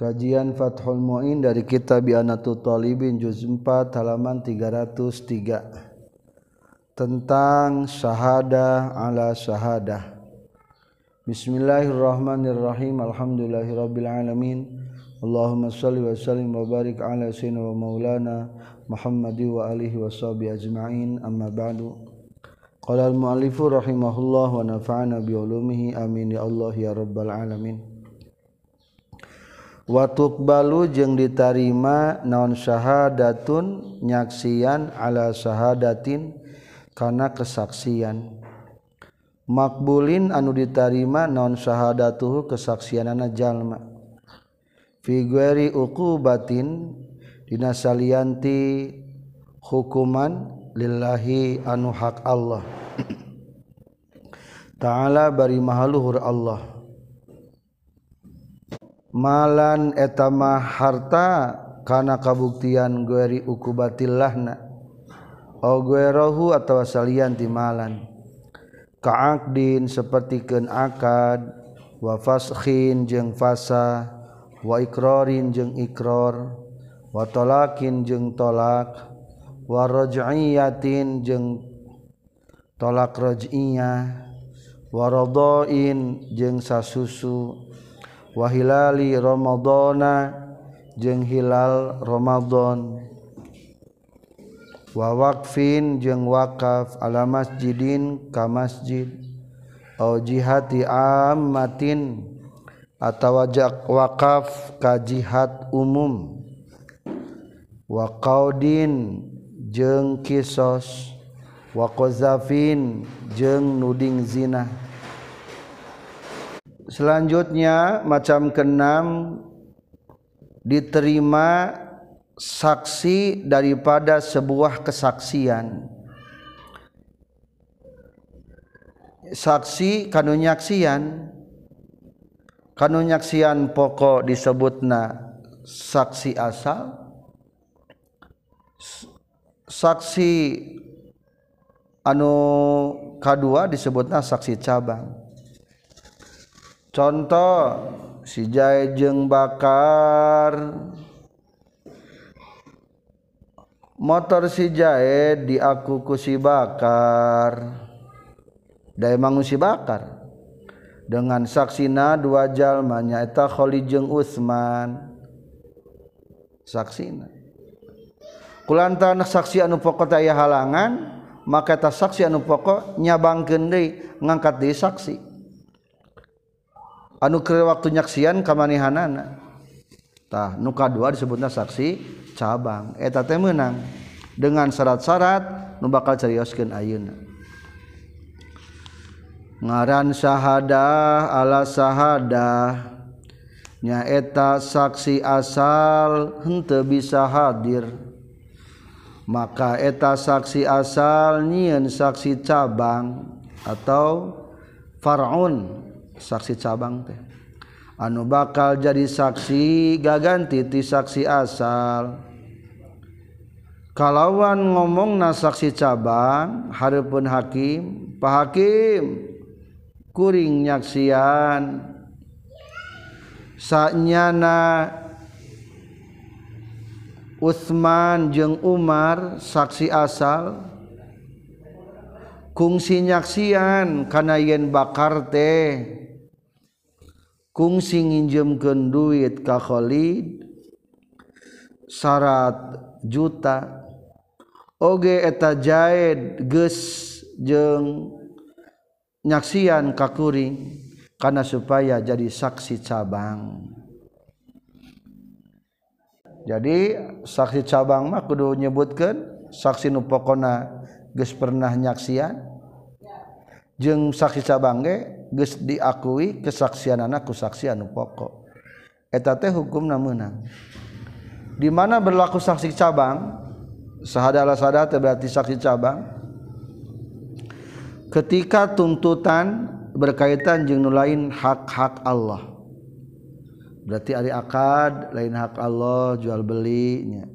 Kajian Fathul Mu'in dari kitab Bi'anatul Talibin Juz 4 halaman 303 Tentang syahadah ala syahadah Bismillahirrahmanirrahim. Alhamdulillahirrabbilalamin. Allahumma salli wa sallim wa barik ala sayyidina wa maulana Muhammadi wa alihi wa sahbihi ajma'in. Amma ba'du. Qala al-mu'allifu rahimahullah wa nafa'ana bi'ulumihi amin. Ya Allah ya rabbal alamin watuk balu jeung ditarima naon syahadatun nyaksian ala syahadatin kana kesaksian. Makbulin anu ditarima naon syahadatuhu kesaksianana jalma. Figueri uku batin dinasalianti hukuman lillahi anu hak Allah. Ta'ala bari mahaluhur Allah. malan etama harta kana kabuktian gueri ukubatillahna au guerohu atau salian ti malan. Kaakdin sapertikeun akad wa faskhin jeung fasa wa ikrarin jeung ikrar wa talakin jeung tolak wa raj'iyatin jeung tolak raj'iyah wa radain jeung sasusu. wahilali Romadhona jeng hilal Romadhon wawakfin jeng wakaf ala masjidin ka masjid. Au jihati ammatin atau wajak wakaf ka jihad umum. Waqaudin jeng kisos. Waqazafin jeng nuding zina. Selanjutnya macam keenam diterima saksi daripada sebuah kesaksian. Saksi kanunyaksian. Kanunyaksian pokok disebutna saksi asal. Saksi anu kedua disebutna saksi cabang contoh sijai jeng bakar. Motor si jaid diaku ku si bakar. Da emang si bakar. Dengan saksina dua jalmanya eta Khalid jeung Utsman saksina. Kulantaran saksi anu pokok aya halangan maka eta saksi anu pokok nyabangkeun deui ngangkat deui saksi anu ke waktu nyaksian kamanihanana tah nu kadua disebutna saksi cabang. Eta teh meunang. Dengan syarat-syarat nu bakal carioskeun ayeuna. Ngaran syahadah ala syahadah. Nyaeta saksi asal henteu bisa hadir. Maka eta saksi asal nyieun saksi cabang atau far'un saksi cabang teh. Anu bakal jadi saksi gaganti ti saksi asal. Kalawan ngomong na saksi cabang harapun hakim pak hakim kuring nyaksian. Sanyana Utsman jeung Umar saksi asal kungsi nyaksian kana yen bakar teh. kungsi nginjemkeun duit ka Khalid 100 juta. Oge eta Zaid geus jeung nyaksian ka kuring karena supaya jadi saksi cabang. Jadi saksi cabang mah kudu nyebutkeun saksi nu pokona geus pernah nyaksian. Jeung saksi cabang ge geus diakui kesaksianana ku saksi anu pokok. Eta teh hukumna meunang. Di mana berlaku saksi cabang sahadalah sadate berarti saksi cabang ketika tuntutan berkaitan jeung nu lain hak-hak Allah. Berarti ari akad lain hak Allah jual belinya.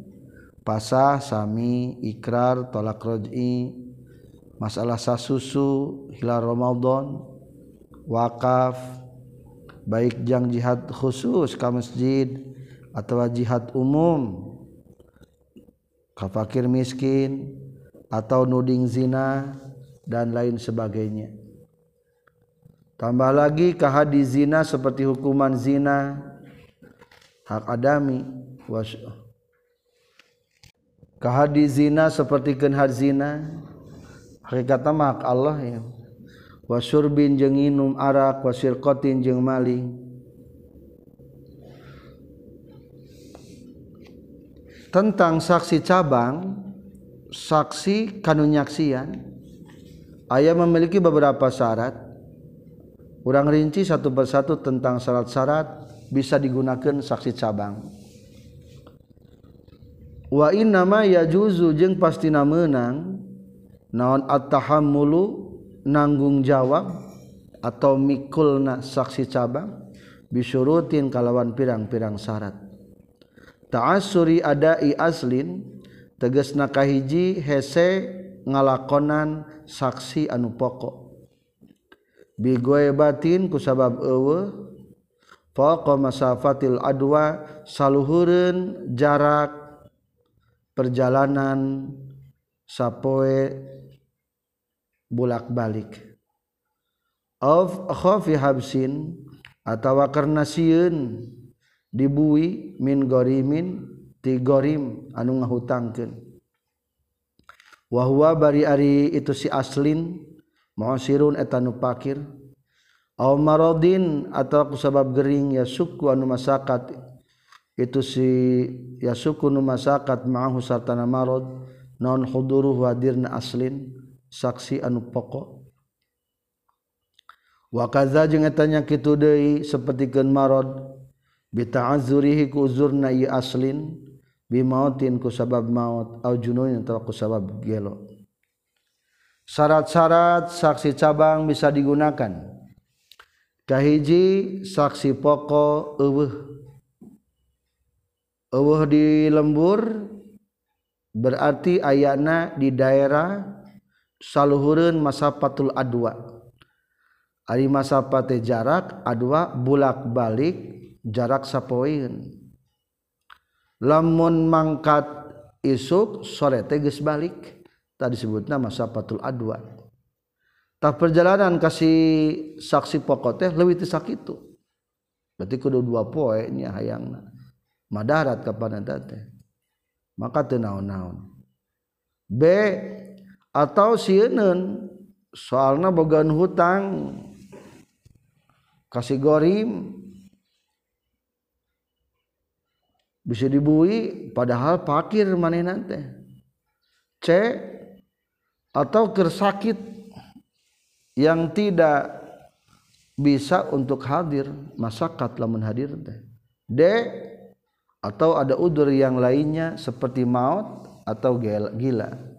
Pasah sami ikrar tolak roj'i masalah sasusu hilal Ramadan. Wakaf. Baik jang jihad khusus ka masjid atau jihad umum. Kafakir miskin atau nuding zina dan lain sebagainya. Tambah lagi kahadi zina seperti hukuman zina. Hak adami. Was kahadi zina seperti kenhad zina. Hakikat hak Allah ya wasurbin jeung inum arak wasirqatin jeung maling tentang saksi cabang saksi kanunyaksian ayah memiliki beberapa syarat. Orang rinci satu persatu tentang syarat-syarat bisa digunakan saksi cabang. Wa innama yajuzu jeung pastina menang naon at-tahammulu nanggung jawab atau mikulna saksi cabang bisurutin kalawan pirang-pirang syarat. Ta'asuri adai aslin teges nakahiji hese ngalakonan saksi anu pokok. Bigoe batin kusabab ewe Faqa masafatil adwa saluhureun jarak perjalanan sapoe bulak-balik of khafi habsin atawa karena sieun dibui min gorimin ti gorim anu ngahutangkeun. Wa huwa bari ari itu si aslin muasirun eta nu pakir. Aw maradin atawa kusabab gering ya suku anu masakat itu si ya suku nu masakat ma'ahu sartana marad non huduruh hadirna aslin. saksi anu pokok. Wakaza jeung etanya kitu deui sapertikeun marad bita'azzurihi ku uzurna ieu aslin bimautin ku sabab maut au jununin atawa ku sabab gelo. Syarat-syarat saksi cabang bisa digunakan. Kahiji saksi pokok eueuh. Eueuh di lembur berarti ayana di daerah saluhurun masapatul adwa Ari masapate jarak adwa bulak balik jarak sapoin lamun mangkat isuk sore teges balik. Tadi sebutna masapatul adwa tak perjalanan kasih saksi pokok teh lebih tisak sakitu. Berarti kudu dua poe nya hayangna. Madarat kapan teh. Maka teu naon-naon. B atau sieun soalna bogaan hutang kasih gorim. Bisa dibui padahal pakir manehna teh. C atau kersakit yang tidak bisa untuk hadir masakat lamun hadir teh. D atau ada udur yang lainnya seperti maut atau gila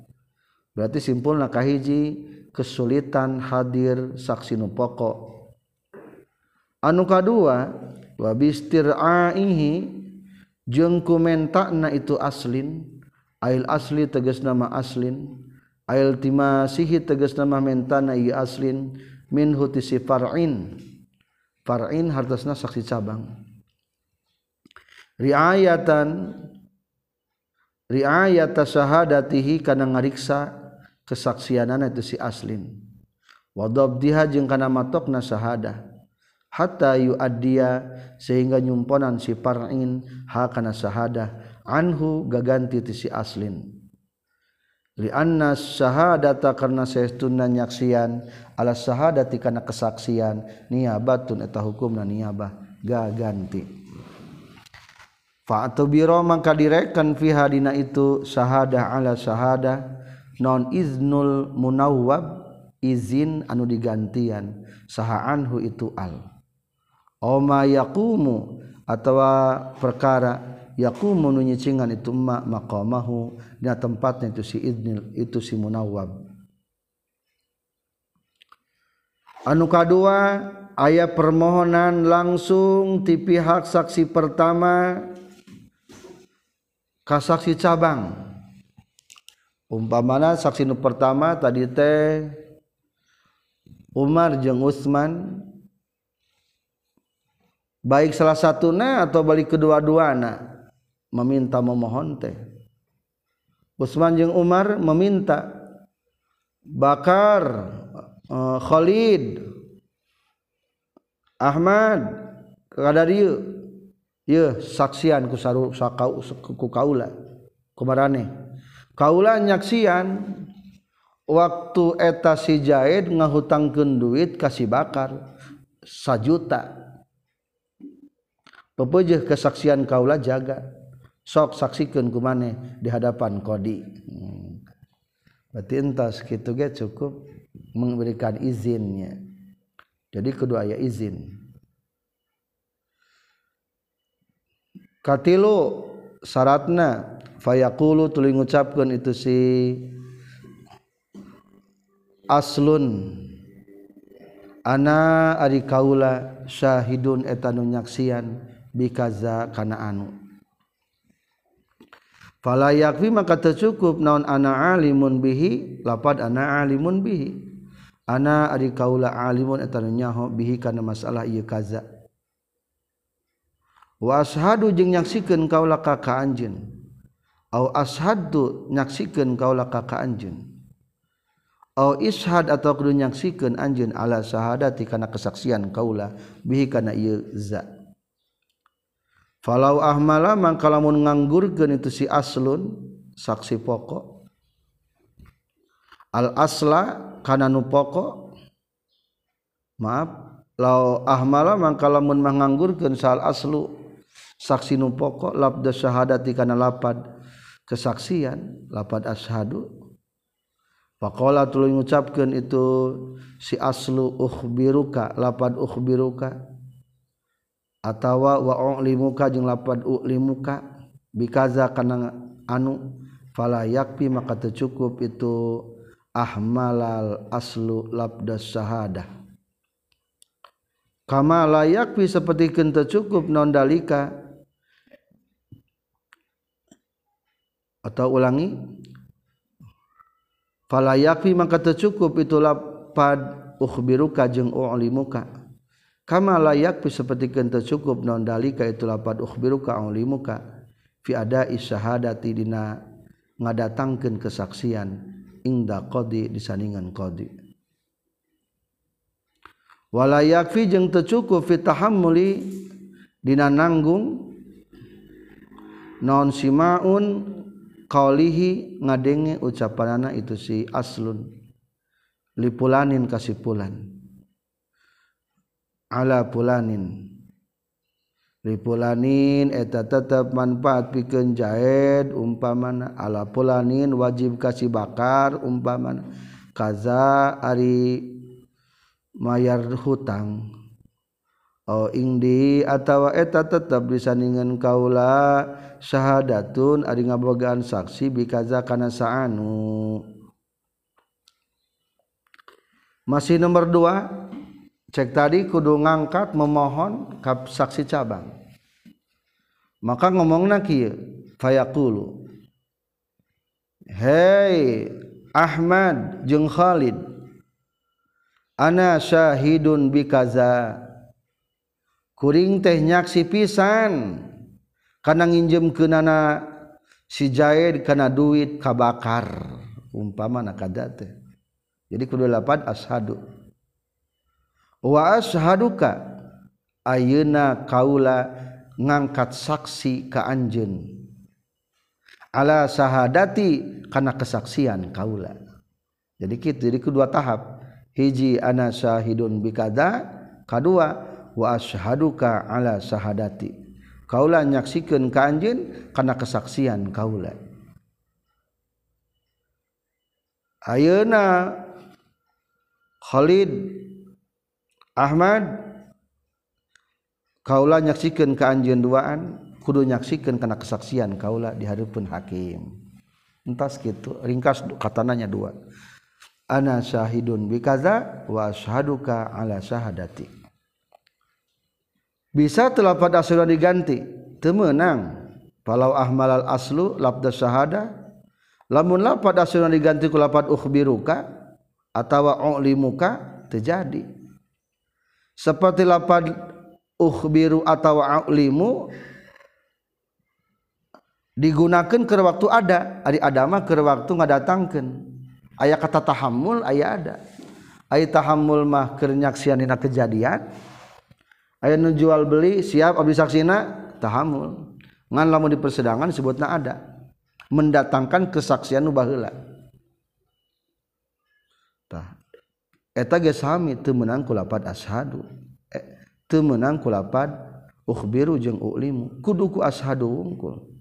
berarti simpul nakahhiji kesulitan hadir saksi nu pokok. Anu kedua wabistirahi jengku mentakna itu aslin. Ail asli tegas nama aslin. Ail timasihi tegas nama mentana i aslin. Min hutisi far'in. Far'in hartasna saksi cabang. Riayatan riayata syahadatihi kana ngariksa. Kesaksianana itu si aslin. Wadabdiha jeung kana matokna syahadah hatta yuaddiya sehingga nyumponan si par'in ha kana syahadah anhu gaganti ti si aslin. Li anna syahadata karna saestuna nyaksian ala syahadati kana kesaksian niyabatun eta hukumna niyabah gaganti. Fa atubiro mangka direkan fi hadina itu syahadah ala syahadah non iznul munawwab izin anu digantian. Saha anhu itu al. Oma yaqumu atawa perkara yaqumu nu nyicingan itu ma maqamahu dina tempatnya itu si iznil itu si munawwab. Anu kadua aya permohonan langsung ti pihak saksi pertama ka saksi cabang umpamana saksi nu pertama tadi teh Umar jeung Utsman baik salah satuna atau balik kedua-duana meminta memohon teh. Utsman jeung Umar meminta. Bakar uh, Khalid Ahmad kadar ieu. Ieu saksian ku saru sakau ku kaula kumarane kaula nyaksian waktu eta si Jaid ngahutangkeun duit kasih bakar sajuta. Pepeujeun kesaksian kaula jaga sok saksikeun ku maneh di hadapan kodi hmm. berarti entas kitu ge cukup memberikan izinnya. Jadi kedua aya izin. Katilu syaratna fayaqulu tuluy ngucapkeun itu si aslun. Ana ari kaula syahidun eta nu nyaksian bikaza kana anu. Fala yakfi maka tercukup naon ana alimun bihi lapad ana alimun bihi. Ana ari kaula alimun eta nu nyaho bihi kana masalah ieu kaza wa ashadu jeung nyaksikeun kaula ka ka anjeun. au ashadu nyaksikan kaulah kakak anjun au ishad atau kudu nyaksikan anjun ala sahadati karena kesaksian kaulah bihi karena iya za falau ahmala mangkalamun nganggurkan itu si aslun saksi pokok. Al asla karena nu pokok maaf lau ahmala mangkalamun menganggurkan sal aslu saksi nu pokok labda syahadati kana lapad kesaksian lapad ashadu. Faqala tuluy ngucapkeun itu si aslu ukhbiruka lapad ukhbiruka atawa wa ulimuka jeung lapad ulimuka bikaza kana anu fala yakfi maka tercukup itu ahmalal aslu labda syahadah kama layak seperti kente cukup non dalika atau ulangi. Fala yakfi maka tercukup itu lapad ukhbiruka jeung u'limuka. Kama la yakfi seperti kente cukup non dalika itu lapad ukhbiruka u'limuka. Fi ada isyahadati dina ngadatangkeun kesaksian. Ingda qadi disandingan qadi. Wala yakfi jeung tercukup fi tahammuli dina nanggung. Non simaun kaulihi ngadenge ucapanana itu si aslun. Lipulanin kasih pulan ala pulanin. Lipulanin eta tetap manfaat pikeun jaed umpamana ala pulanin wajib kasih bakar umpamana kaza ari mayar hutang. Oh indi atawa eta tetap disandingan kaula syahadatun ari ngabogaan saksi bikaza kana saanu masih nomor dua cek tadi kudu ngangkat memohon kap saksi cabang. Maka ngomong naki fayakulu hei Ahmad jeng Khalid ana syahidun bikaza. kuring teh nyaksi pisan. Karena nginjem ke nana si Jaid karena duit kabakar. Umpama nakada teh. Jadi kudu lapan ashadu. Wa ashaduka ayeuna kaula ngangkat saksi ka anjeun. Ala sahadati karena kesaksian kaula. Jadi kita jadi kedua tahap. Hiji ana syahidun bikada kedua ashaduka ala sahadati Kaula nyaksikan ka anjeun karena kesaksian kaula Ayeuna Khalid Ahmad kaula nyaksikan ka anjeun duaan kudu nyaksikan karena kesaksian kaula di hadapan hakim. Entas gitu ringkas katananya dua. Ana syahidun bikaza wa ashaduka ala sahadati bisa telapat asal diganti. Temenang. Palau ahmal al aslu labda syahada. Lamun lapat asal diganti ku lapat ukhbiruka atau u'limuka terjadi. Seperti lapat uh biru ataulimu digunakan ke waktu ada. Hari Adama ke waktu nggak datangkan ayaah kata tahamul ayah ada. Aya tahamul mah kenyaksian kejadian aya nu jual beli siap abdi saksina tahamul. Ngan lamun di persidangan sebutna ada. Mendatangkan kesaksian nu baheula. Tah eta geus sami teu meunang kulapat ashadu. Eh, teu meunang kulapat ukhbiru jeung ulimu. Kudu ku ashadu wungkul.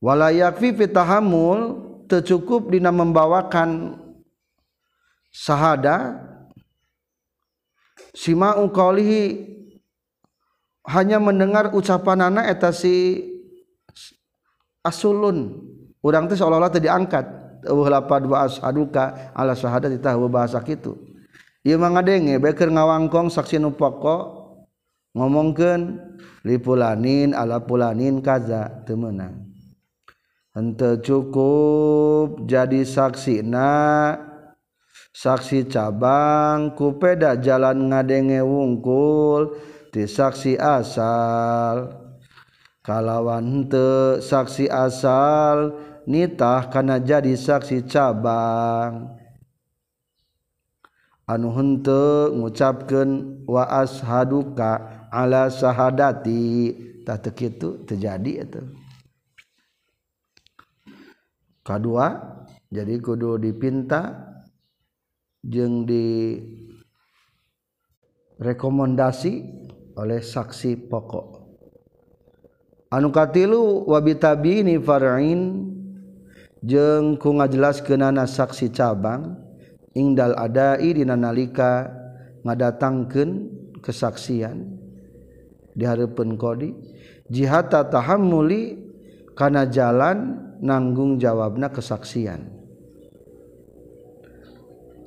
Wala yakfi fi tahammul tercukup dina membawakan sahada sima ungkaulihi hanya mendengar ucapan anak eta si asulun. Urang teh seolah-olah teh diangkat. Eueuh lapad wa ashaduka ala syahadati tahwa bahasa kitu. Ieu mah ngadenge beker ngawangkong saksi nu pokok ngomongkeun lipulanin ala pulanin kaza teu meunang. Henteu cukup jadi saksina. saksi cabang kupeda jalan ngadenge wungkul ti saksi asal. Kalawan te saksi asal nitah karena jadi saksi cabang. Anu henteu ngucapkan wa ashaduka ala sahadati. Tak teu terjadi itu kedua jadi kudu dipinta jeung direkomendasi oleh saksi pokok. Anu katilu wabi tabiini farain jeung ku ngajelaskeunana saksi cabang ingdal adai dina nalika ngadatangkeun kesaksian. Di hareupeun kodi jihata tahammuli kana jalan nanggung jawabna kesaksian.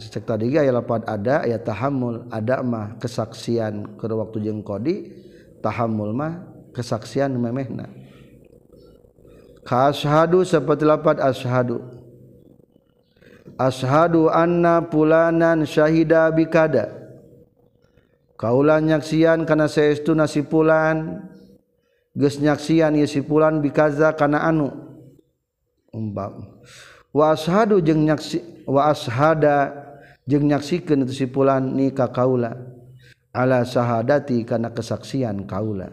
cek tadi ge aya lapad ada aya tahammul ada mah kesaksian ke waktu jeung qadi tahammul mah kesaksian memehna. Ka asyhadu seperti lapad asyhadu asyhadu anna pulanan syahida bikada. Kaulan nyaksian kana saestuna si pulan geus nyaksian ieu si pulan bikaza kana anu. Umbam. Wa asyhadu jeung nyaksi wa ashada jeung nyaksikan itu sipulan nikah kaula. Ala syahadati karena kesaksian kaula.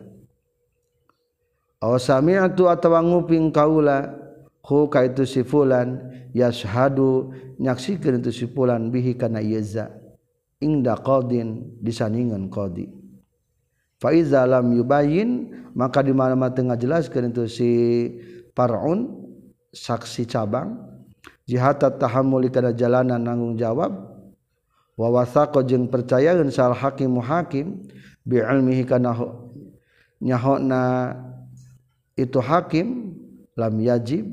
Aw sami'tu atawa nguping kaula hu ka itu sifulan yashadu nyaksikeun itu sifulan bihi kana yaza ingda qadin disandingan qadi. Fa iza lam yubayyin maka di mana tengah jelaskeun itu si parun saksi cabang. Jihata tahammuli kana jalanan nanggung jawab wa wasaqa jeung percayaeun sal hakim hakim bi ilmihi kana nyahona itu hakim lam yajib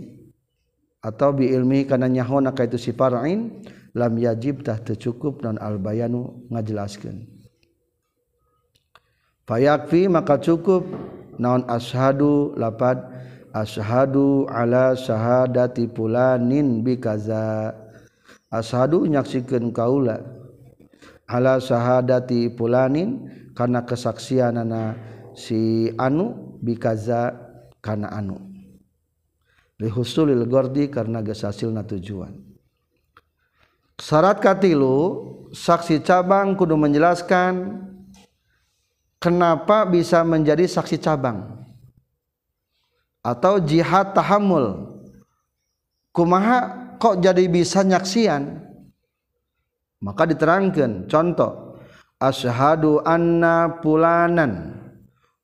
atau bi ilmihi kana nyahona ka itu si far'in lam yajib tah teu cukup non al bayanu ngajelaskeun. Fayakfi maka cukup naon ashadu lapad ashadu ala syahadati pulanin bikaza. Ashadu nyaksikan kaula ala syahadati pulanin karena kesaksian anak si anu bikaza karena anu. Lihusulil gordi karena gesasilna tujuan. Syarat katilu saksi cabang kudu menjelaskan kenapa bisa menjadi saksi cabang? Atau jihad tahamul kumaha kok jadi bisa nyaksian maka diterangkan contoh asyhadu anna pulanan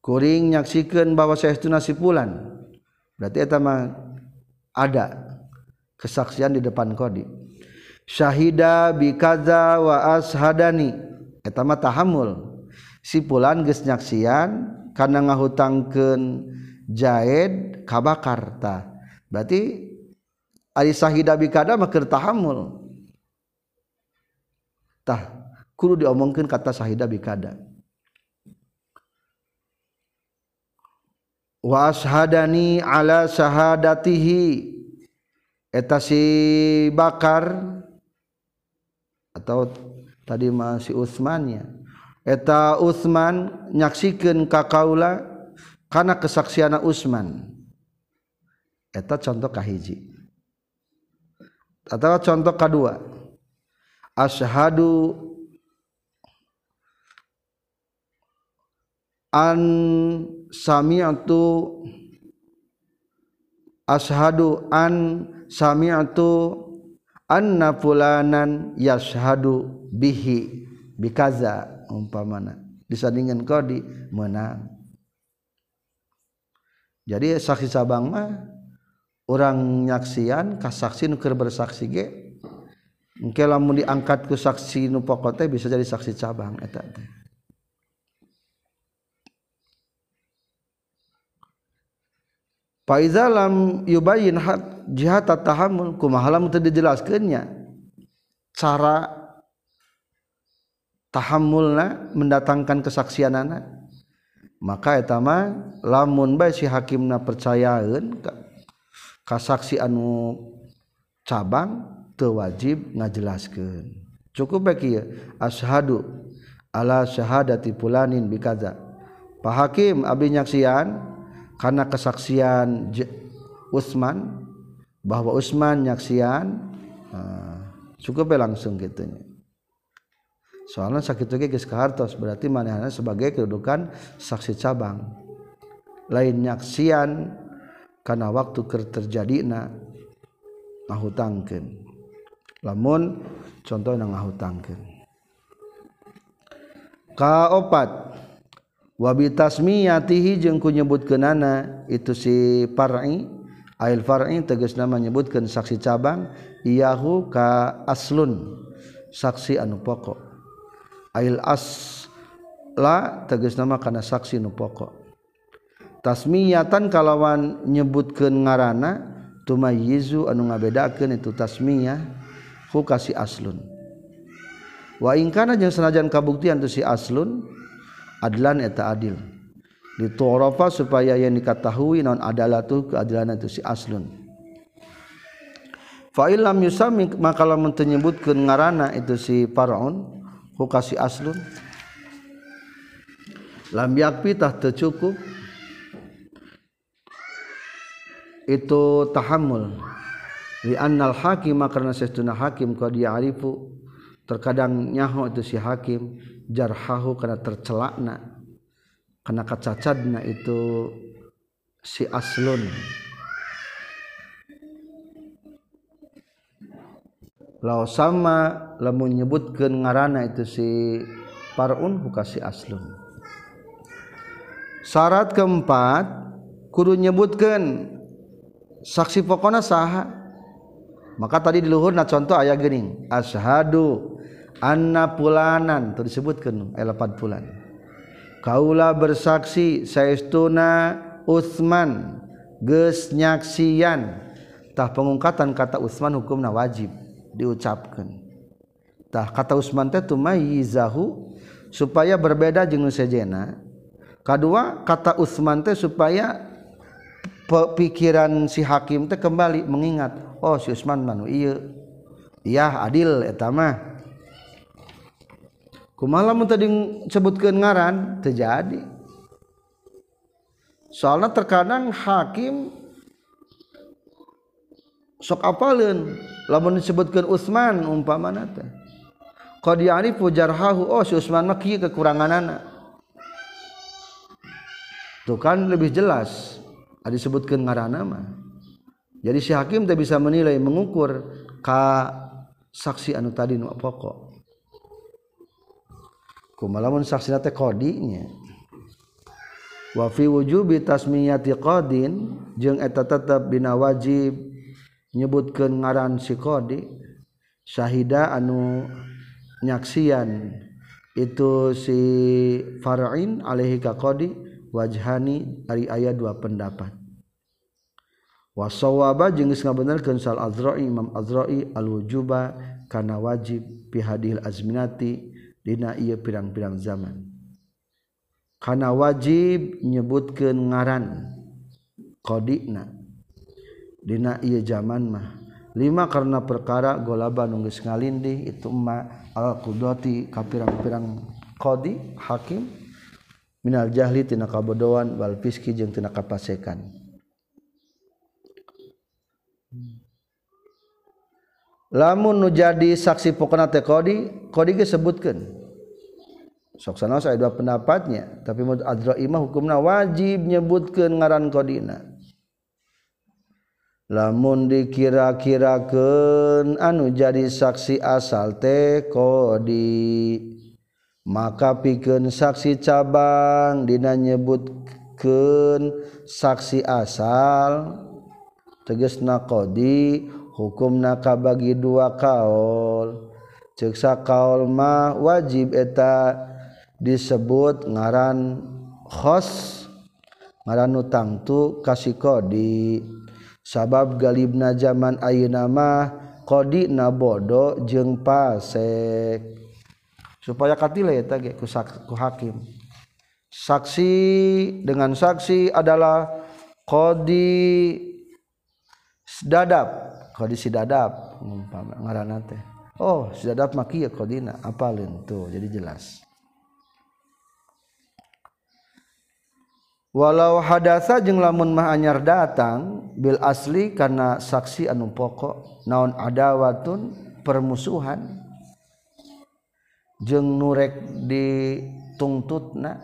kuring nyaksikan bahwa saya itu nasi pulan berarti itu mah ada kesaksian di depan kodi. Syahida bikaza wa ashadani. Etama tahamul si pulan geus nyaksian karena ngahutangkeun jaid kabakarta berarti ari sahida bikada mah tahamul tah kudu diomongkan kata sahida bikada. Wa ashadani ala sahadatihi eta si bakar atau tadi masih Utsmannya eta Utsman nyaksikan kakaula karena kesaksian Utsman. Eta contoh kahiji. Atau contoh kedua asyhadu an sami'tu ashadu an sami'tu anna fulanan yashhadu bihi bikaza umpamana. Disandingkan kodi menang. Jadi saksi sabang mah orang nyaksian kasaksi nuker bersaksi ge Engke lamun diangkat ku saksi nu pokok teh bisa jadi saksi cabang eta teh. Faiza lam yubayin hak jihad tahammul kumaha lamun teu dijelaskeunnya cara tahammulna mendatangkan kesaksianana maka eta mah lamun bae si hakimna percayaeun ka, ka saksi anu cabang teu wajib ngajelaskeun cukup kieu ashadu ala syahadati fulanin bikaza Pak Hakim abdi nyaksian karena kesaksian Utsman bahwa Utsman nyaksian uh, cukup langsung gitunya. Soalnya sakit lagi geus hartos berarti manehna sebagai kedudukan saksi cabang. Lain nyaksian karena waktu ker terjadina ngahutangkeun lamun contoh na ngahutangkeun. Kaopat. Wabi tasmiyatihi jeung ku nyebutkeunana itu si far'i. Ail far'i tegas nama nyebutkeun saksi cabang iyahu ka aslun saksi anu pokok. Ail as la tegas nama kana saksi anu pokok. Tasmiyatan kalawan nyebutkeun ngarana tumayyizu anu ngabedakeun itu tasmiyah. Hu kasi aslun. Wa in kana jeung sanajan kabuktian tu si aslun adlan eta adil. Ditu'rafa supaya yang diketahui non adalah tu keadilan itu si aslun. Fa illam yusami maka lamun teu nyebutkeun ngaranna itu si faraun ku kasih aslun. Lam yakfi tah teu cukup. Itu tahammul li annal hakim karena sesuna hakim kau dia arifu terkadang nyaho itu si hakim jarhahu karena tercelakna. Karena kacacadna itu si aslun. Lau sama lamun nyebutkeun ngaranna itu si parun buka si aslun. Syarat keempat kudu nyebutkeun saksi pokona saha. Maka tadi di luhurna contoh ayat geuning asyhadu Anna pulanan disebutkan elepan pulan Kaula bersaksi sayauna Utsman gesnyaksiantah pengungkatan kata Utsman hukum na wajib diucapkantah kata Utsman zahu supaya berbeda jeng sejena. Kedua kata Utsman teh supaya pikiran si hakim teh kembali mengingat oh si Usman manu iya iya adil etama kumalam tadi sebutkan ngaran terjadi soalnya terkadang hakim sok apalin lamun disebutkan Utsman umpamana teh. Qad ya'rifu jarhahu oh si Utsman mah kieu kekuranganana. Tuh kan lebih jelas ada disebutkan ngaran mah. jadi si hakim tidak bisa menilai mengukur ka saksi anu tadi nu pokok. Kumalamun saksi nate kodinya. Wa fi wujubi tasmiyati qadin jeung eta tetep bina wajib nyebutkeun ngaran si qadi syahida anu nyaksian itu si far'in alaihi ka qadi wajhani ari aya dua pendapat. wasawaba jeung geus ngabenerkeun sal azra'i imam azra'i al wujuba kana wajib fi hadil azminati dina ieu pirang-pirang zaman. Kana wajib nyebutkeun ngaran qadina dina ieu zaman mah. Lima karena perkara golaba nu geus ngalindih itu ma al qudati ka pirang-pirang qadi hakim. Minal jahli tina kabodohan wal fiski jeung tina kapasekan. lamun nu jadi saksi pokona teh kodi kodi ge sebutkeun. Sok sana saya dua pendapatnya tapi menurut adroimah hukumna wajib nyebutkeun ngaran kodina. Lamun dikira-kirakeun anu jadi saksi asal teh kodi maka pikeun saksi cabang dina nyebutkeun saksi asal tegasna kodi hukum naka bagi dua kaol ceksa kaol mah wajib eta disebut ngaran khos ngaran utang tu kasih kodi sabab galibna zaman ayu nama kodi nabodo jeng pasek. Supaya katile ya ge ku, ku hakim. Saksi dengan saksi adalah kodi dadap. Kodi si dadap ngaran teh. Oh si dadap maki ya kodina apalin tuh jadi jelas. Walau hadasa jeung lamun mah anyar datang bil asli karena saksi anu pokok naon adawatun permusuhan. Jeung nurek ditungtutna.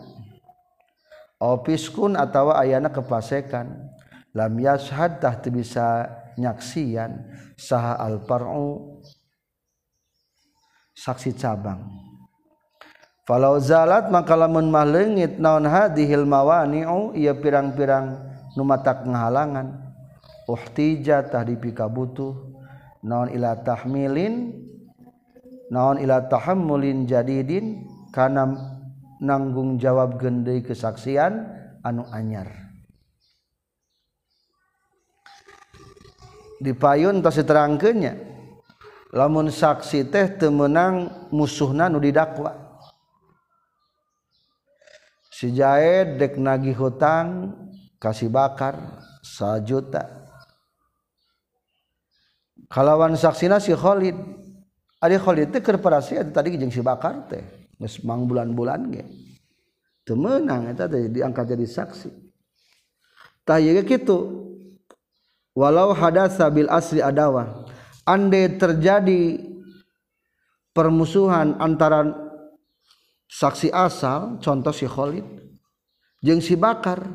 Opiskun atawa ayana kepasekan. Lam yashhad tah bisa nyaksian saha alfar'u saksi cabang. Falau zalat maka lamun mah leungit naon hadhil mawani'u ieu pirang-pirang nu matak ngahalangan uhtija tah dipika butuh naon ila tahmilin naon ila tahammulin jadidin kana nanggung jawab gendei kesaksian anu anyar. dipayun tos diterangkannya lamun saksi teh temenang musuhna nu didakwa. Si Jaed dek nagih hutang kasih bakar sajuta. Kalawan saksina si Khalid. Ada Khalid teh kerparasi ada tadi jeung si bakar teh. Geus mang bulan-bulan ge. Teu meunang eta teh diangkat jadi saksi. Tah ieu kitu. walau hadasa bil asli adawa. Andai terjadi permusuhan antara saksi asal contoh si Khalid jeung si Bakar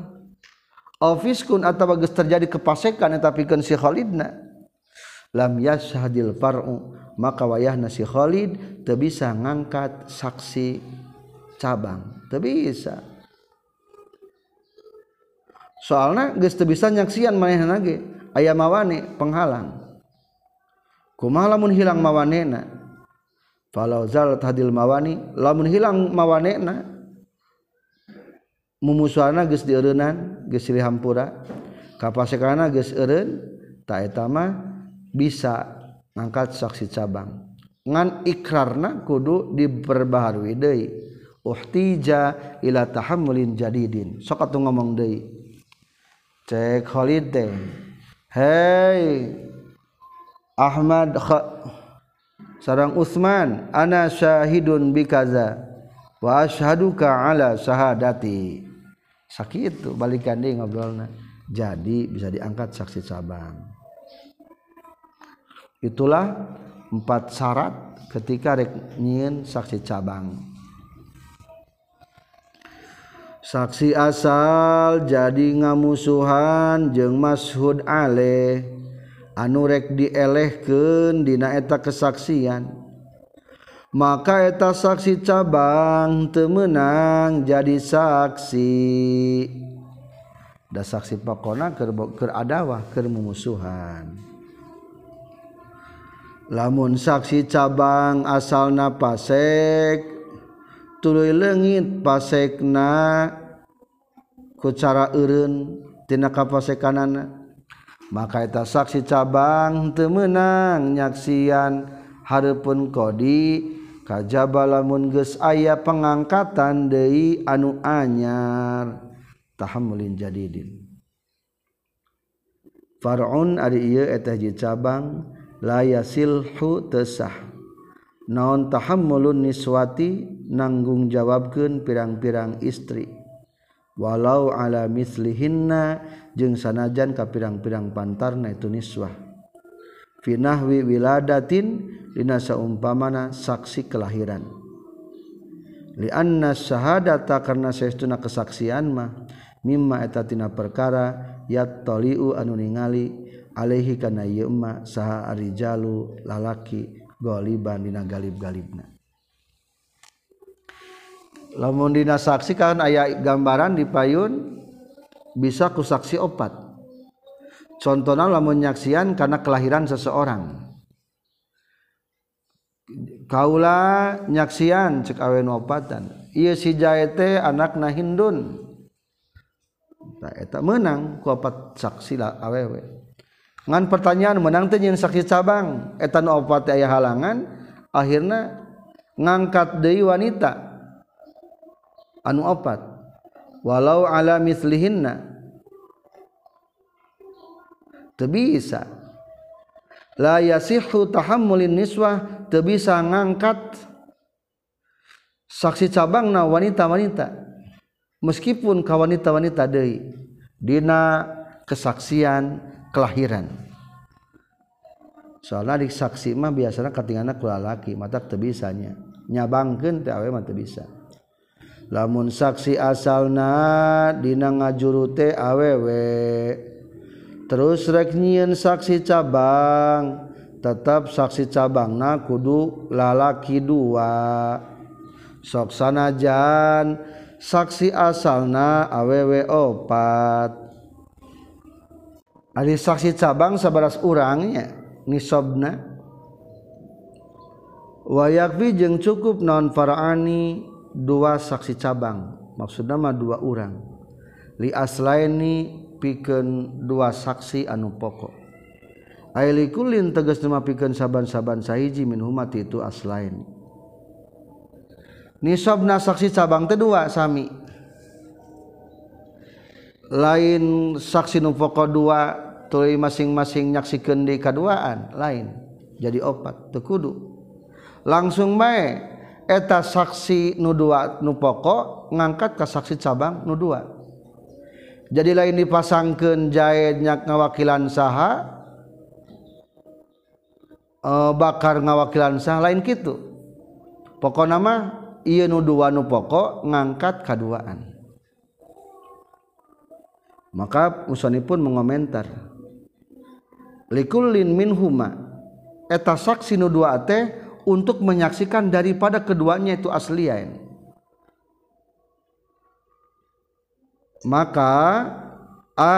ofiskun atau bagus terjadi kepasekan tapi kan si Khalidna lam yashadil far'u maka wayahna si Khalid teu bisa ngangkat saksi cabang. Teu bisa. Soalnya geus teu bisa nyaksian manehna ge aya mawane penghalang. Kumaha lamun hilang mawanena? Falau zalat hadil mawani lamun hilang mawanena? Mumusuhana geus dieureunnan geus silih hampura kapasekana geus eureun ta eta mah bisa ngangkat saksi cabang. Ngan ikrarna kudu diperbaharui deui. Uhtija ila tahammulin jadidin. Sok atuh ngomong deui cek Khalid teh Ahmad sarang Utsman ana syahidun bikaza wa asyhaduka ala syahadati sakit balikan deui ngobrolna jadi bisa diangkat saksi cabang. Itulah empat syarat ketika rek saksi cabang saksi asal jadi ngamusuhan jeung Mashud Ale. Anurek dielehken dina eta kesaksian. Maka eta saksi cabang temenang jadi saksi. Da saksi pakona keur keur adawah keur mumusuhan lamun saksi cabang asal napasek tuluy leungit pasekna ku cara eureun tina kapasekanana. Maka eta saksi cabang teu meunang nyaksian hareupeun kodi kajaba lamun geus aya pangangkatan deui anu anyar. Tahammulin jadidin. Far'un ari ieu eta hiji cabang la yasilhu tesah naon tahammulun niswati nanggung jawabkeun pirang-pirang istri. Walau ala mislihinna jeung sanajan ka pirang-pirang pantarna itu niswah finahwi wiladatin dina saumpamana saksi kelahiran. Li anna syahadata karna saestuna kesaksian mah mimma eta tina perkara yattaliu anu ningali alaihi kana ieu mah saha arijalu lalaki goliban dina galib-galibna. lamun dina saksi kan aya gambaran di payun bisa ku saksi opat. Contohna lamun nyaksian karena kelahiran seseorang. Kaula nyaksian cek awe opatan. Iya si jaete anak na hindun. Nah, eta menang ku opat saksi lah awewe ngan pertanyaan menang teh nyin saksi cabang. Eta nu opat aya halangan akhirnya ngangkat deui wanita. anu opat. Walau ala mislihinna. Teu bisa la yasihu tahammulin niswah teu bisa ngangkat saksi cabangna wanita-wanita. Meskipun ka wanita-wanita deui dina kesaksian kelahiran. Soalnya di saksi mah biasanya ketinggalan kulalaki mata tebisanya. Nyabangkan nyabangkeun teh awe mah bisa lamun saksi asalna dina ngajurute awewe terus rek nyieun saksi cabang tetap saksi cabang na kudu lalaki dua. Sok sanajan saksi asalna awewe opat. Ari saksi cabang sabaras urangnya nisobna wayakfi jeung cukup non faraani. dua saksi cabang maksud nama dua orang li aslaini piken dua saksi anu pokok Ailikulin tegas nama piken saban-saban sahiji min humati itu aslain. Nisabna saksi cabang teh dua sami. Lain saksi nu pokok dua tuluy masing-masing nyaksikeun di kaduaan lain jadi opat teu kudu. Langsung bae eta saksi nudua nupokok ngangkat ke saksi cabang nudua jadi lain dipasangkan jahitnya ngawakilan saha e, bakar ngawakilan sah lain gitu pokok nama iya nudua nupokok ngangkat kaduaan maka musani pun mengomentar likulin min huma eta saksi nu dua teh untuk menyaksikan daripada keduanya itu asliain maka a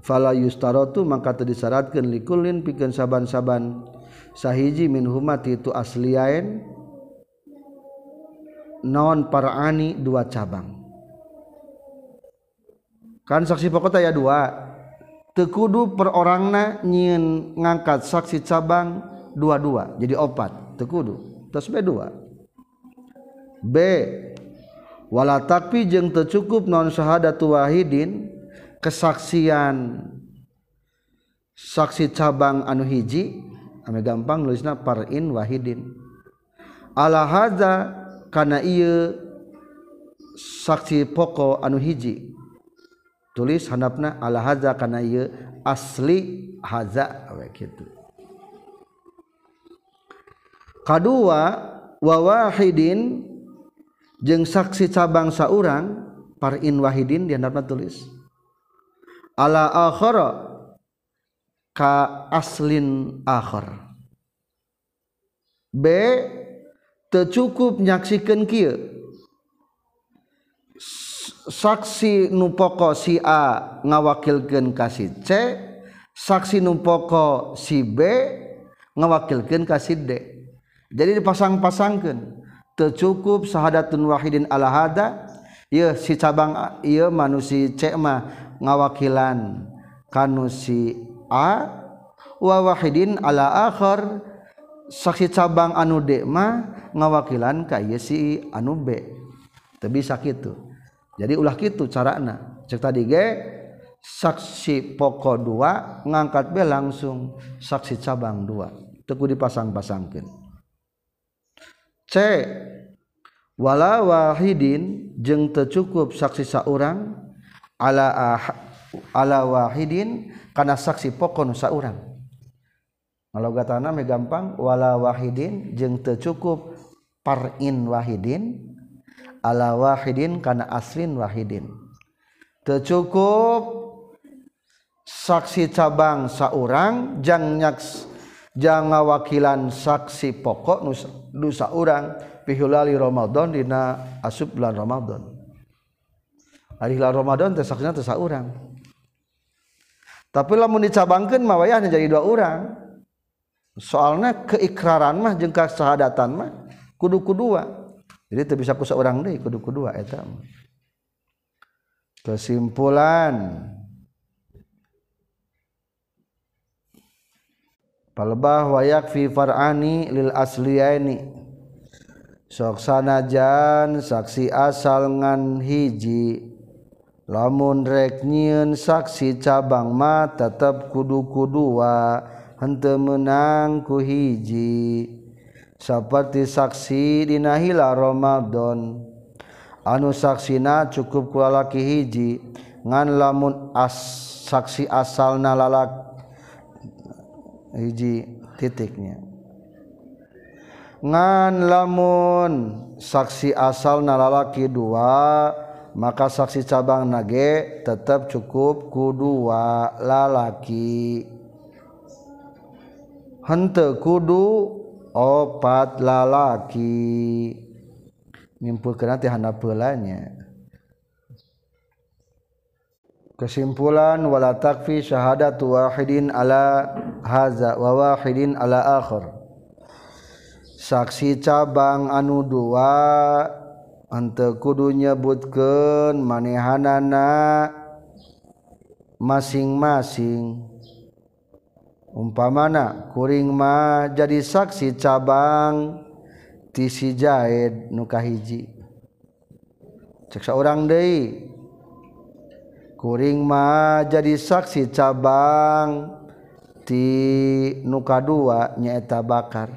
fala yustaratu maka teu disyaratkeun likulin pikeun saban-saban sahiji min huma itu asliain non parani dua cabang. Kan saksi pokok ya dua. Tekudu per orangna nyin ngangkat saksi cabang dua-dua. Jadi opat. Tekudu. Terus B2 B. Wala takpi jeung tercukup non syahadatu wahidin kesaksian saksi cabang anu hiji ame gampang nulisna parin wahidin. Ala hadza kana ieu saksi pokok anu hiji. Tulis handapna ala hadza kana ieu asli hadza we kitu. kedua wawahidin jeng saksi cabang saurang parin wahidin di handapna tulis. Ala akhara ka aslin akhar. B tercukup nyaksikan kia saksi nupoko si A ngawakilkan kasih C saksi nupoko si B ngawakilkan kasih D. jadi dipasang-pasangkan. Tercukup sahadatun wahidin alahada ya si cabang iya manusia cekma ngawakilan kanu si a wa wahidin ala akhir saksi cabang anu D mah ngawakilan ka si anu B. Teu bisa kitu. Jadi ulah gitu carana. Cek tadi ge saksi pokok dua ngangkat B langsung saksi cabang dua. Teu dipasang-pasangkeun. C wala wahidin jeung tercukup saksi saurang. Ala ah, ala wahidin karena saksi pokon saurang. Malogatana me gampang. Wala wahidin jeung tercukup parin wahidin. Ala wahidin karena aslin wahidin. Tercukup saksi cabang saurang. Jang nyaks jangan wakilan saksi pokok nusa, nusa urang pihulali Ramadan dina asub bulan Ramadan. Hari bulan Ramadan tesaknya tesa orang tapi lamun dicabangkan mah wayahnya jadi dua orang soalnya keikraran mah jeung sahadatan mah kudu kudua jadi teu bisa ku seorang deui kudu kudua eta kesimpulan. palbah wayak fi far'ani lil asliyaini. Sok sanajan saksi asal ngan hiji. Lamun rek nyieun saksi cabang mah tetep kudu kudua henteu menang ku hiji. Seperti saksi dina hilal Ramadan. Anu saksina cukup ku lalaki hiji ngan lamun as saksi asalna lalaki hiji titiknya. Ngan lamun saksi asal nalalaki dua maka saksi cabang nage tetap cukup kudua lalaki. Hente kudu opat lalaki. Nimpulkan nanti hana pelanya kesimpulan wala takfi syahadatu wahidin ala haza wa wahidin ala akhir saksi cabang anu dua ante kudu nyebutkeun manehanana masing-masing. Umpamana kuring mah jadi saksi cabang ti si Jaid nu kahiji. Cek saurang deui. kuringmah jadi saksi cabang. Ti nuka dua nyaeta bakartah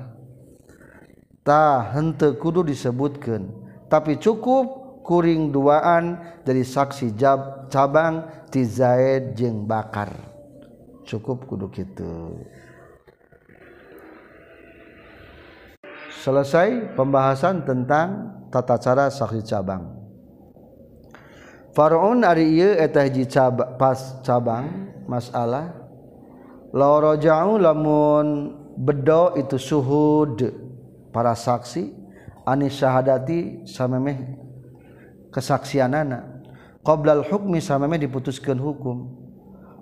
hente kudu disebutkan tapi cukup kuring duaan dari saksi jab, cabang ti Zaid jeng bakar. Cukup kudu gitu selesai pembahasan tentang tata cara saksi cabang. Farun ari etaji pas cabang masalah. Loro jauh lamun bedo itu suhud. Para saksi anis syahadati samemeh kesaksianana. Qoblal hukmi samemeh diputuskan hukum.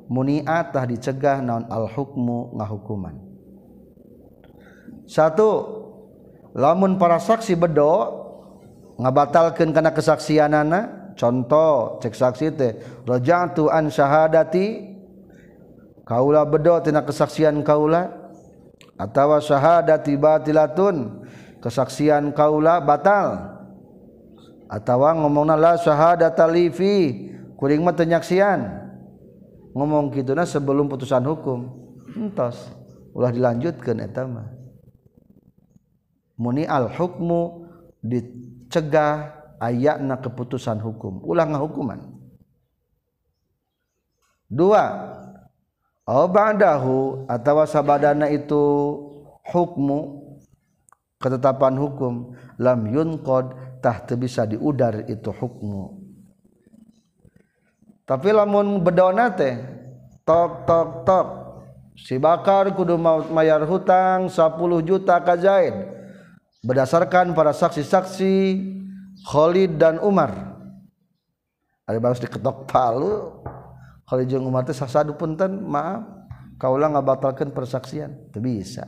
Muni'atah dicegah naon al hukmu ngahukuman. Satu lamun para saksi bedo ngabatalkan karena kesaksianana contoh cek saksi teh raja'tu an syahadati kaula bedo tina kesaksian kaula atawa syahadati batilatun kesaksian kaula batal. Atawa ngomongna la syahadata li fi kuring mah nyaksian ngomong kituna sebelum putusan hukum. Entos ulah dilanjutkan eta mah. Muni al hukmu dicegah ayatna keputusan hukum. Ulang hukuman. Dua. Ba'dahu atau sabadana itu hukmu ketetapan hukum lam yunqad tah bisa diudar itu hukmu. Tapi lamun bedona teh tok tok tok. Si bakar kudu mau mayar hutang 10 juta ka Zaid berdasarkan para saksi-saksi Khalid dan Umar. Ada balas diketok palu. Khalid jeung Umar teh sasadu punten maaf. Kaulah ngabatalkeun persaksian. Teu bisa.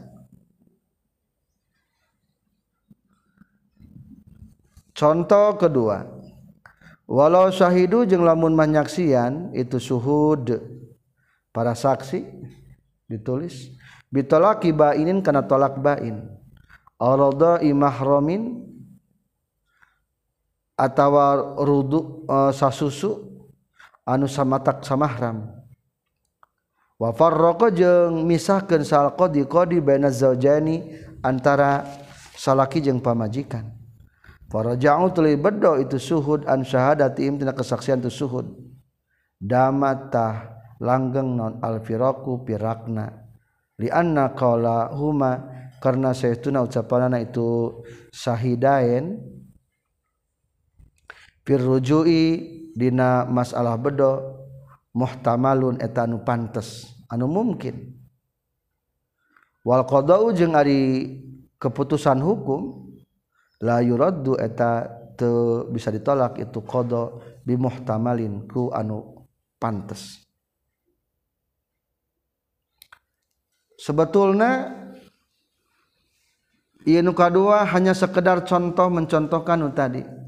Contoh kedua. Walau syahidu jeung lamun manyaksian itu suhud. Para saksi ditulis bitolaki bainin kana tolak bain arada imahramin atawa rudu uh, sasusu anu samatak samahram. Wa farraqa jeung misahkeun sal qadi qadi baina zaujani antara salaki jeung pamajikan. Faraja'u tuli bedo itu suhud an syahadatihim tina kesaksian tu suhud. Damatah langgeng non alfiraku pirakna. Li anna qala huma karena saytuna ucapanana itu sahidain firrujui dina masalah bedo muhtamalun eta anu pantes. Anu mungkin. Wal qada'u jeung ari keputusan hukum la yuraddu eta teu bisa ditolak itu qada bi muhtamalin ku anu pantes. Sebetulnya ieu nu kadua hanya sekedar contoh mencontohkan nu tadi.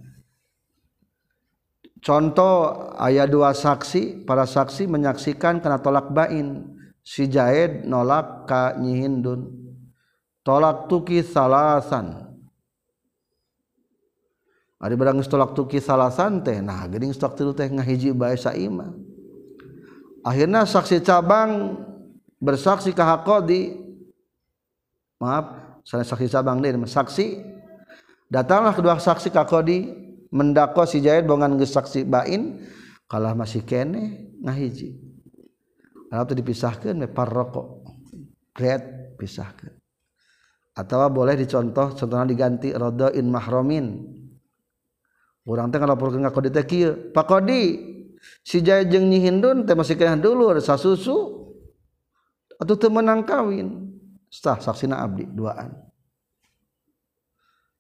contoh ayat dua saksi para saksi menyaksikan kena tolak bain. Si Jaed nolak ka Nyihindun tolak tuki salasan. Ari barang tolak tuki salasan teh nah geuning stok tilu teh ngahiji bae saima. Akhirnya saksi cabang bersaksi ka Hakodi. Maaf salah saksi cabang deh saksi. Datanglah kedua saksi ka Kodi mendako si Jaid bongan geus saksi bain kalah masih kene ngahiji itu dipisahkan me parroko. Great pisahkan atau boleh dicontoh contohnya diganti rodoin mahromin. Orang teh ngalaporkeun ka kodi teh Pak Kodi si Jaid jeung Nyi Hindun teh masih kena dulu sasusu atau teu menang kawin. Sah saksina abdi duaan.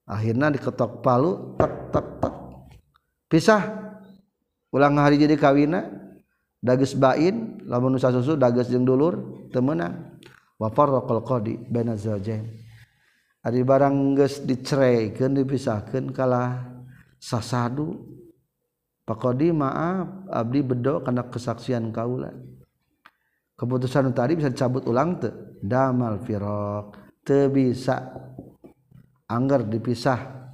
Akhirnya diketok palu tak tak tak pisah. Ulang hari jadi kawina. Dages bain lamun nusa susu dages jeung dulur teu meunang wa farraqal qadi baina zawjain ari barang geus diceraikeun dipisahkeun kalah sasadu. Pakodi maaf abdi bedo kana kesaksian kaula. Keputusan tadi bisa dicabut ulang teu. Damal firaq teu bisa anggar dipisah.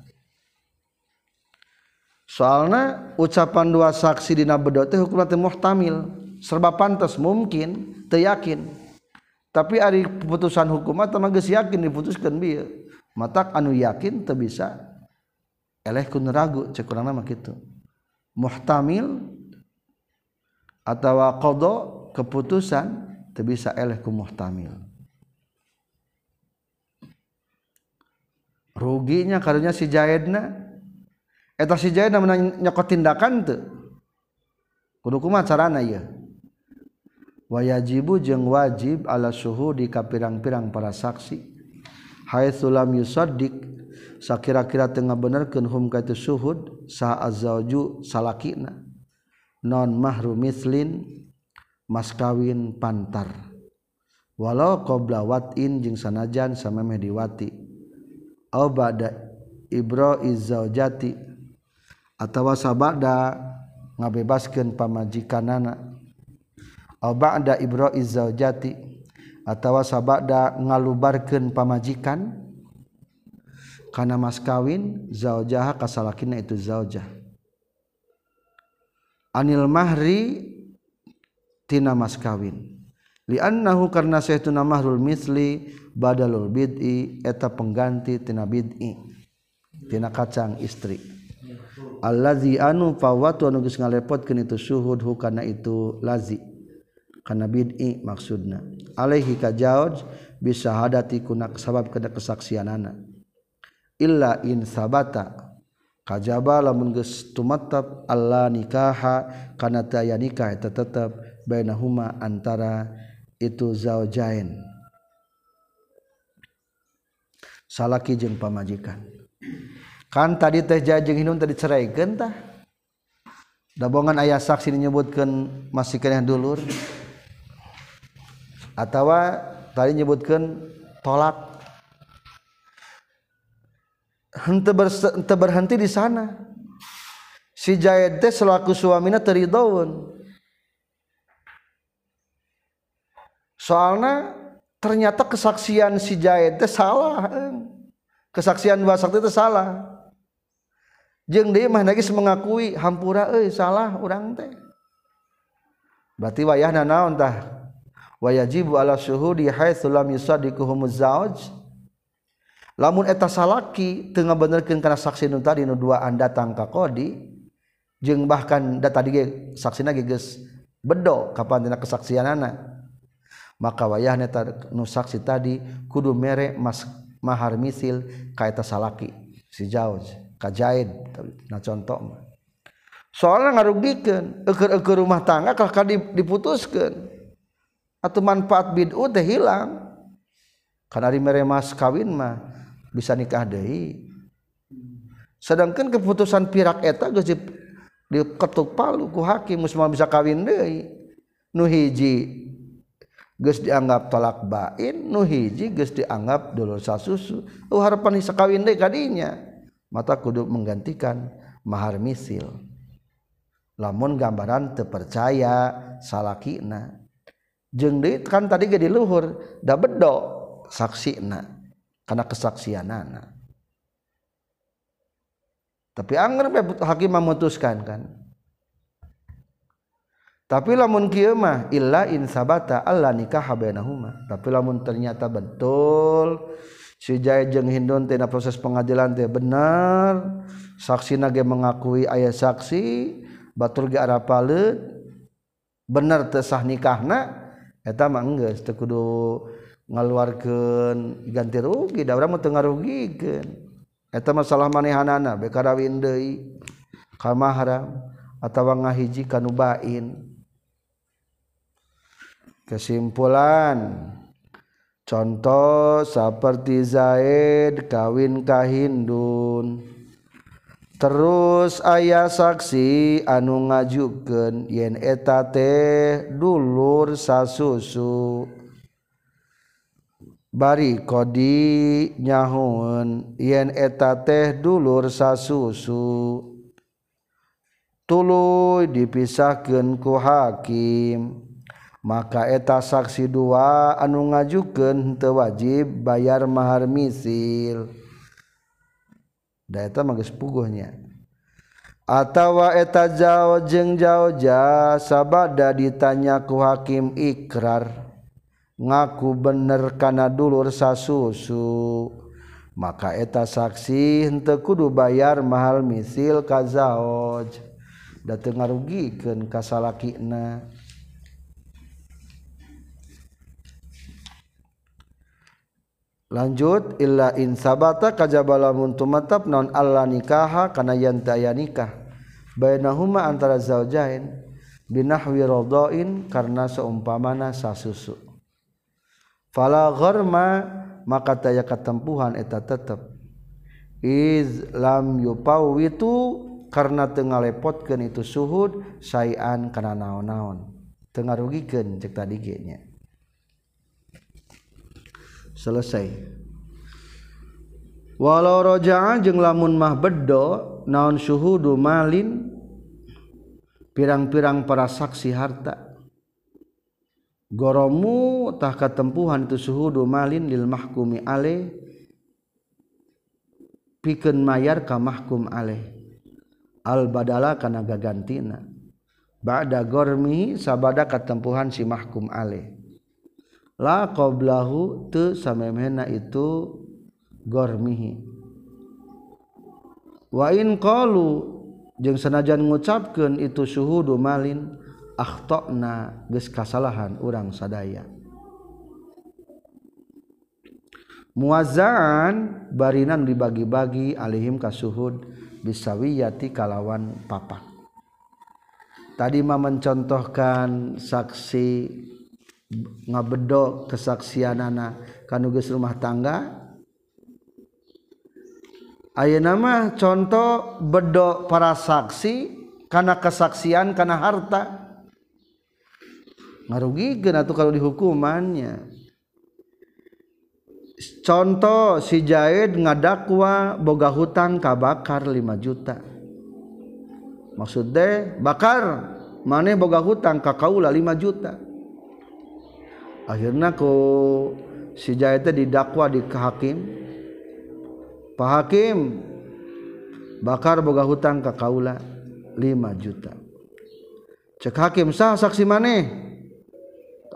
soalnya ucapan dua saksi di nabedo teh hukumnya teh muhtamil. Serba pantas mungkin teyakin tapi ada keputusan hukum atau mah yakin diputuskan biar matak anu yakin teu bisa. Eleh kun ragu cek urang mah muhtamil atau qada keputusan teu bisa eleh ku muhtamil. Ruginya karunya si jaedna eta si jaya namanya nyokot tindakan teu. Kudu kumaha carana ieu? Wayajibu jeng wajib ala suhu di kapirang-pirang para saksi. Hai lam yusaddiq sakira-kira tengah ngabenerkeun hum kaitu suhud. syuhud sa salakina. Non mahrum mislin mas kawin pantar. Walau qabla watin jeung sanajan samemeh diwati. Au ba'da ibra izaujati atawa sabada ngabebaskeun pamajikanana. Au ba'da ibra'i zaujati atawa sabada ngalubarkeun pamajikan. Kana mas kawin zaujaha kasalakina itu zaujah. Anil mahri tina mas kawin. Liannahu karena saytuna mahrul misli badalul bid'i eta pengganti tina bid'i tina kacang istri. allazi anu fawatu anu geus ngalepotkeun itu syuhud hukana itu lazi. Kana bid'i maksudna. Alaihi kajauj bisa hadati kuna sabab kana kesaksianana. Illa in sabata kajaba lamun geus tumattap alla nikaha kana taya nikah eta tetep bainahuma antara itu zaujain. Salaki jeung pamajikan. kan tadi teh jajeng hinun tadi cerai gentah dabongan ayah saksi menyebutkan masih kena dulur. Atau tadi menyebutkan tolak. Hente, hente berhenti di sana. Si Jayed teh selaku suamina teridaun soalnya ternyata kesaksian si Jayed teh salah kesaksian dua sakti itu salah. jeng dia mah nagis mengakui hampura eh salah orang teh. Berarti wayah naon tah? Wayajibu ala syuhudi haitsu lam yusaddiquhumuz zawj lamun eta salaki teu ngabenerkeun kana saksi nu tadi nu duaan datang ka qadi jeung bahkan da tadi ge saksina ge geus bedo kapan dina kesaksianana. Maka wayah eta nu saksi tadi kudu mere mas mahar misil ka eta salaki si jauj kajahid nah contoh mah. Soalnya ngarugikan eker-eker rumah tangga kalau diputuskan atau manfaat bid'u teh hilang. Karena di meremas kawin mah bisa nikah deh sedangkan keputusan pirak eta geus diketuk palu ku hakim semua bisa kawin deh nu hiji geus dianggap tolak bain nu hiji geus dianggap dulur sasusu uh harapan bisa kawin deui kadinya mata kudu menggantikan mahar misil. Lamun gambaran terpercaya salakina. Jeng kan tadi ge di luhur da bedo karena kesaksian anak tapi anger hakim memutuskan kan. Tapi lamun kieu mah illa in sabata alla nikah bainahuma. Tapi lamun ternyata betul si Jai jeung Hindun tina proses pengadilan teh benar. Saksi nage mengakui ayah saksi batur ge arapalit benar tesah nikahna eta mah geus teu kudu ngaluarkeun ganti rugi da urang mah teu ngarugikeun eta masalah manehanana be karawin deui ka mahram atawa ngahiji kanubain kesimpulan Contoh seperti Zaid kawin ka Hindun. Terus ayah saksi anu ngajuken yen eta teh dulur sasusu. Bari kodi nyahun yen eta teh dulur sasusu. Tuluy dipisahkeun ku hakim. maka eta saksi dua anu ngajukeun teu wajib bayar mahar misil. Da eta mah geus puguhnya. Atawa eta jao jeung jaoja sabada ditanya ku hakim ikrar ngaku bener kana dulur sasusu. Maka eta saksi henteu kudu bayar mahal misil ka zaoj. Da teu ngarugikeun kasalakina lanjut illa in sabata kajaba lamun tumatap non Allah nikaha kana yen aya nikah. Bainahuma antara zaujain binahwi radhain karena seumpamana sasusu. Fala gharma maka taya katempuhan eta tetep. Iz lam yupawitu karena tengah lepotkeun itu suhud sayan kana naon-naon. Tengah rugikeun cek tadi ge nya selesai. Walau roja'a jeung lamun mah bedo naon syuhudu malin? Pirang-pirang para saksi harta. Goromu tah katempuhan itu syuhudu malin lil mahkumi ale pikeun mayar ka mahkum ale al badala kana gagantina. Ba'da gormi sabada katempuhan si mahkum ale la qablahu tu samemena itu gormihi. Wa in qalu jeung sanajan ngucapkeun itu syuhudu malin akhtana geus kasalahan urang sadaya. Muazzaan barinan dibagi-bagi alihim kasuhud bisawiyati kalawan papat tadi mah mencontohkan saksi ngabeddo kesaksian anak kanuges rumah tangga. Ayo nama contoh bedok para saksi karena kesaksian karena harta. Ngarugikan atau kalau dihukumannya. Contoh si Jaid ngadakwa boga hutang kabakar 5 juta. Maksudnya bakar mana boga hutang kakaula 5 juta akhirnya ku si Jaya didakwa di ke hakim. Pak Hakim bakar boga hutang ke kaula 5 juta. Cek hakim sah saksi maneh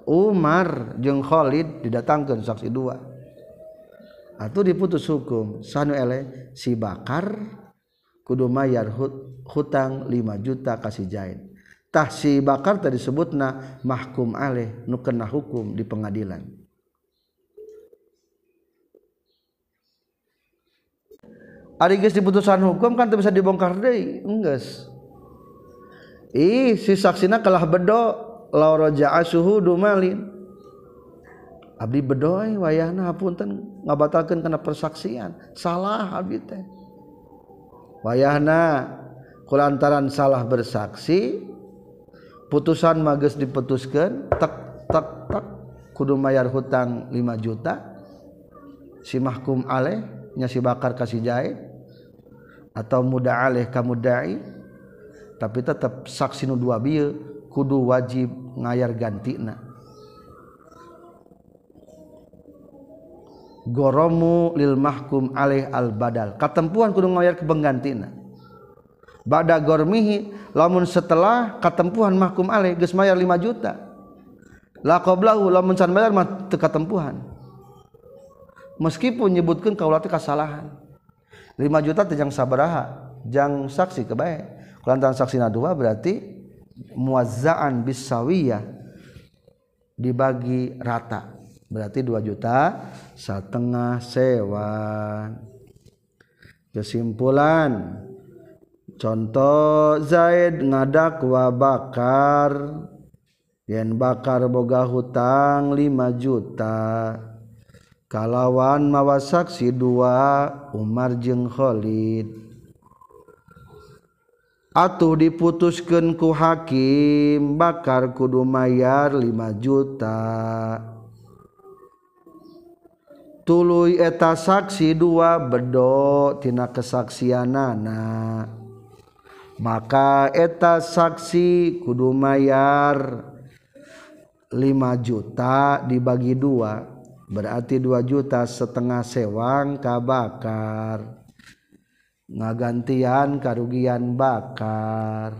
Umar jeung Khalid didatangkan saksi dua. Atau diputus hukum sanu ele si bakar kudu mayar hutang 5 juta kasih jahit tah si bakar tadi disebutna mahkum aleh nu kena hukum di pengadilan. Ari geus diputusan hukum kan bisa dibongkar deui enggeus. Ih si saksina kalah bedo law raja'a syuhudu malin. Abdi bedoy wayahna hapunten ngabatalkeun kana persaksian. Salah abdi teh. Wayahna kulantaran salah bersaksi putusan mages diputuskan tak tak tak kudu mayar hutang 5 juta. Si mahkum aleh nya si bakar kasih jahit atau muda aleh kamu dai tapi tetap saksi nu dua bieu kudu wajib ngayar gantina goromu lil mahkum alih al badal. Katempuan kudu ngayar ke penggantina bada gormihi lamun setelah katempuhan mahkum alih geus mayar 5 juta. La qablahu lamun can bayar mah teu katempuhan. Meskipun nyebutkeun kaula teh kasalahan. 5 juta teh jang sabaraha jang saksi kebae. Lantaran saksina dua berarti muazzaan bisawiyah dibagi rata. Berarti 2 juta setengah sewa. Kesimpulan contoh Zaid ngadak wa bakar. Yen bakar boga hutang 5 juta. Kalawan mawa saksi dua Umar jeung Khalid. Atuh diputuskanku Hakim bakar kudu mayar 5 juta. Tulu eta saksi dua bedotina kesaksian nana maka eta saksi kudu mayar 5 juta dibagi dua berarti 2 juta setengah sewang ka bakar ngagantian karugian bakar.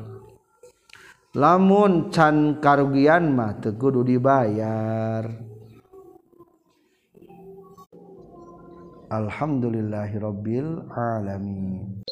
Lamun can karugian mah teu kudu dibayar. Alhamdulillahirabbil alamin